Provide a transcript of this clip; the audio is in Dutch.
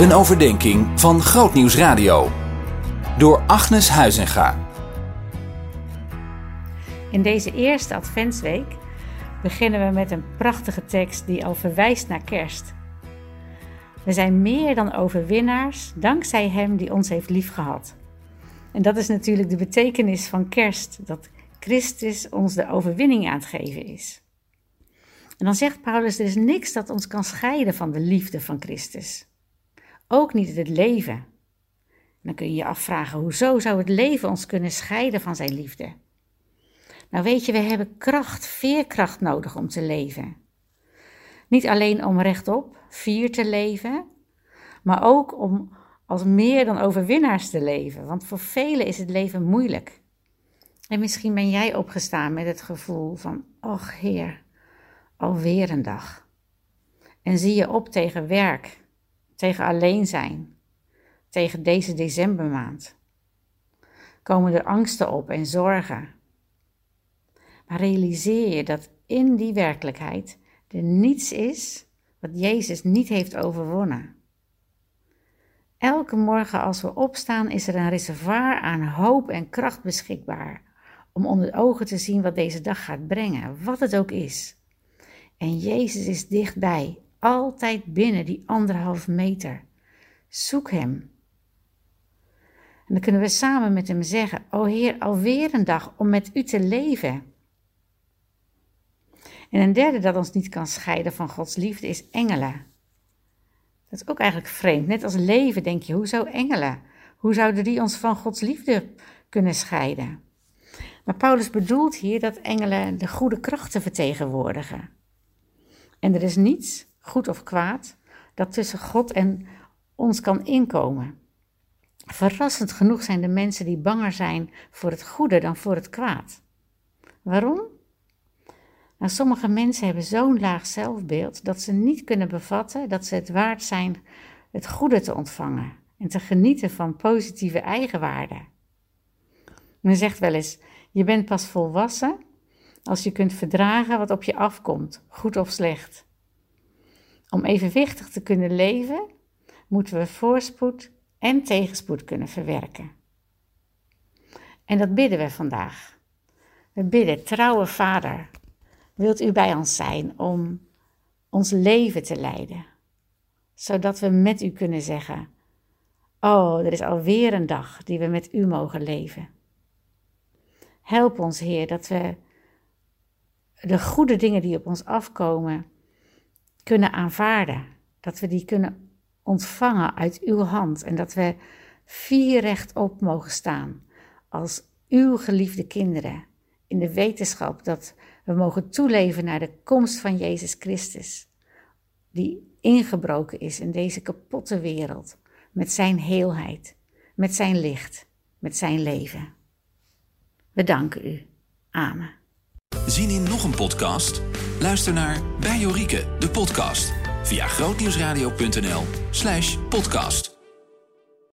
Een overdenking van Grootnieuws Radio. Door Agnes Huizinga. In deze eerste Adventsweek beginnen we met een prachtige tekst die al verwijst naar kerst. We zijn meer dan overwinnaars dankzij Hem die ons heeft liefgehad. En dat is natuurlijk de betekenis van kerst, dat Christus ons de overwinning aan het geven is. En dan zegt Paulus, er is niks dat ons kan scheiden van de liefde van Christus. Ook niet het leven. Dan kun je je afvragen, hoezo zou het leven ons kunnen scheiden van zijn liefde? Nou weet je, we hebben kracht, veerkracht nodig om te leven. Niet alleen om rechtop, vier te leven, maar ook om als meer dan overwinnaars te leven. Want voor velen is het leven moeilijk. En misschien ben jij opgestaan met het gevoel van, och Heer, alweer een dag. En zie je op tegen werk, tegen alleen zijn, tegen deze decembermaand. Komen er angsten op en zorgen. Maar realiseer je dat in die werkelijkheid er niets is wat Jezus niet heeft overwonnen. Elke morgen als we opstaan is er een reservoir aan hoop en kracht beschikbaar om onder ogen te zien wat deze dag gaat brengen, wat het ook is. En Jezus is dichtbij, altijd binnen die anderhalf meter. Zoek Hem. En dan kunnen we samen met Hem zeggen: O Heer, alweer een dag om met U te leven. En een derde dat ons niet kan scheiden van Gods liefde is engelen. Dat is ook eigenlijk vreemd. Net als leven denk je, hoezo engelen? Hoe zouden die ons van Gods liefde kunnen scheiden? Maar Paulus bedoelt hier dat engelen de goede krachten vertegenwoordigen. En er is niets, goed of kwaad, dat tussen God en ons kan inkomen. Verrassend genoeg zijn de mensen die banger zijn voor het goede dan voor het kwaad. Waarom? Nou, sommige mensen hebben zo'n laag zelfbeeld dat ze niet kunnen bevatten dat ze het waard zijn het goede te ontvangen en te genieten van positieve eigenwaarde. Men zegt wel eens: je bent pas volwassen als je kunt verdragen wat op je afkomt, goed of slecht. Om evenwichtig te kunnen leven, moeten we voorspoed en tegenspoed kunnen verwerken. En dat bidden we vandaag. We bidden, trouwe Vader, wilt u bij ons zijn om ons leven te leiden, zodat we met u kunnen zeggen: Oh, er is alweer een dag die we met u mogen leven. Help ons, Heer, dat we de goede dingen die op ons afkomen kunnen aanvaarden. Dat we die kunnen ontvangen uit uw hand en dat we vier rechtop mogen staan als uw geliefde kinderen in de wetenschap dat we mogen toeleven naar de komst van Jezus Christus, die ingebroken is in deze kapotte wereld met zijn heelheid, met zijn licht, met zijn leven. We danken u. Amen. Zien in nog een podcast? Luister naar Bij Jorike, de podcast, via grootnieuwsradio.nl slash podcast.